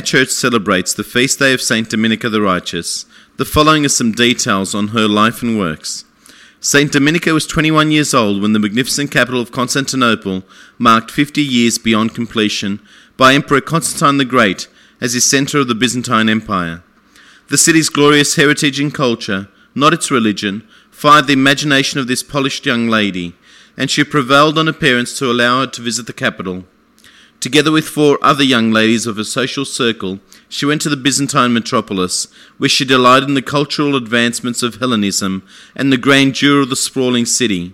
Church celebrates the feast day of Saint Dominica the Righteous. The following are some details on her life and works. Saint Dominica was 21 years old when the magnificent capital of Constantinople marked 50 years beyond completion by Emperor Constantine the Great as his centre of the Byzantine Empire. The city's glorious heritage and culture, not its religion, fired the imagination of this polished young lady, and she prevailed on her parents to allow her to visit the capital. Together with four other young ladies of her social circle, she went to the Byzantine metropolis, where she delighted in the cultural advancements of Hellenism and the grandeur of the sprawling city.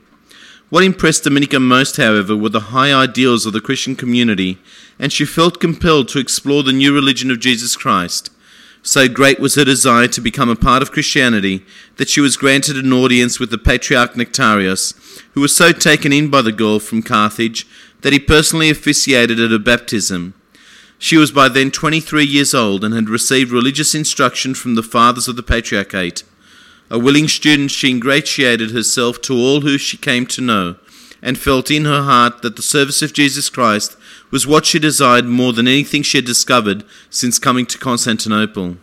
What impressed Dominica most, however, were the high ideals of the Christian community, and she felt compelled to explore the new religion of Jesus Christ. So great was her desire to become a part of Christianity that she was granted an audience with the Patriarch Nectarius, who was so taken in by the girl from Carthage that he personally officiated at her baptism. She was by then 23 years old and had received religious instruction from the fathers of the Patriarchate. A willing student, she ingratiated herself to all who she came to know, and felt in her heart that the service of Jesus Christ was what she desired more than anything she had discovered since coming to Constantinople.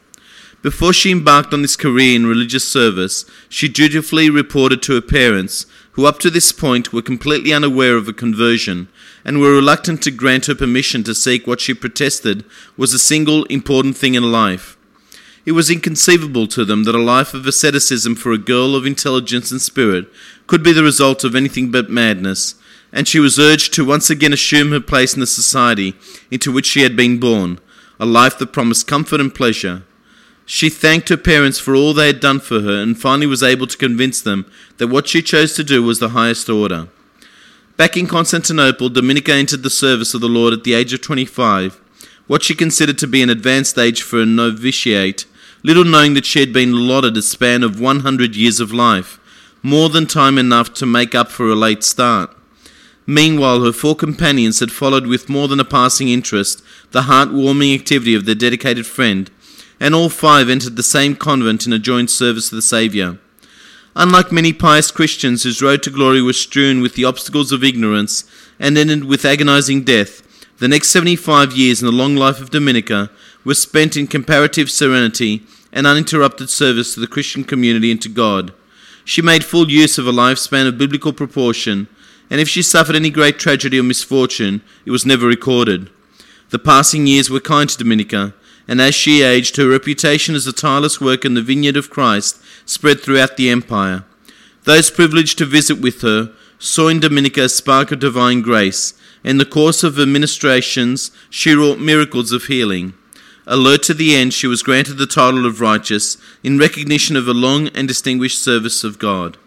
Before she embarked on this career in religious service, she dutifully reported to her parents, who up to this point were completely unaware of her conversion and were reluctant to grant her permission to seek what she protested was a single important thing in life. It was inconceivable to them that a life of asceticism for a girl of intelligence and spirit could be the result of anything but madness, and she was urged to once again assume her place in the society into which she had been born, a life that promised comfort and pleasure. She thanked her parents for all they had done for her and finally was able to convince them that what she chose to do was the highest order. Back in Constantinople, Dominica entered the service of the Lord at the age of 25, what she considered to be an advanced age for a novitiate, little knowing that she had been allotted a span of 100 years of life, more than time enough to make up for a late start. Meanwhile, her four companions had followed with more than a passing interest the heart-warming activity of their dedicated friend, and all five entered the same convent in a joint service of the Saviour. Unlike many pious Christians whose road to glory was strewn with the obstacles of ignorance and ended with agonizing death, the next 75 years in the long life of Dominica were spent in comparative serenity and uninterrupted service to the Christian community and to God. She made full use of a lifespan of biblical proportion and if she suffered any great tragedy or misfortune, it was never recorded. The passing years were kind to Dominica, and as she aged, her reputation as a tireless worker in the vineyard of Christ spread throughout the empire. Those privileged to visit with her saw in Dominica a spark of divine grace. In the course of her ministrations, she wrought miracles of healing. Alert to the end, she was granted the title of righteous in recognition of a long and distinguished service of God.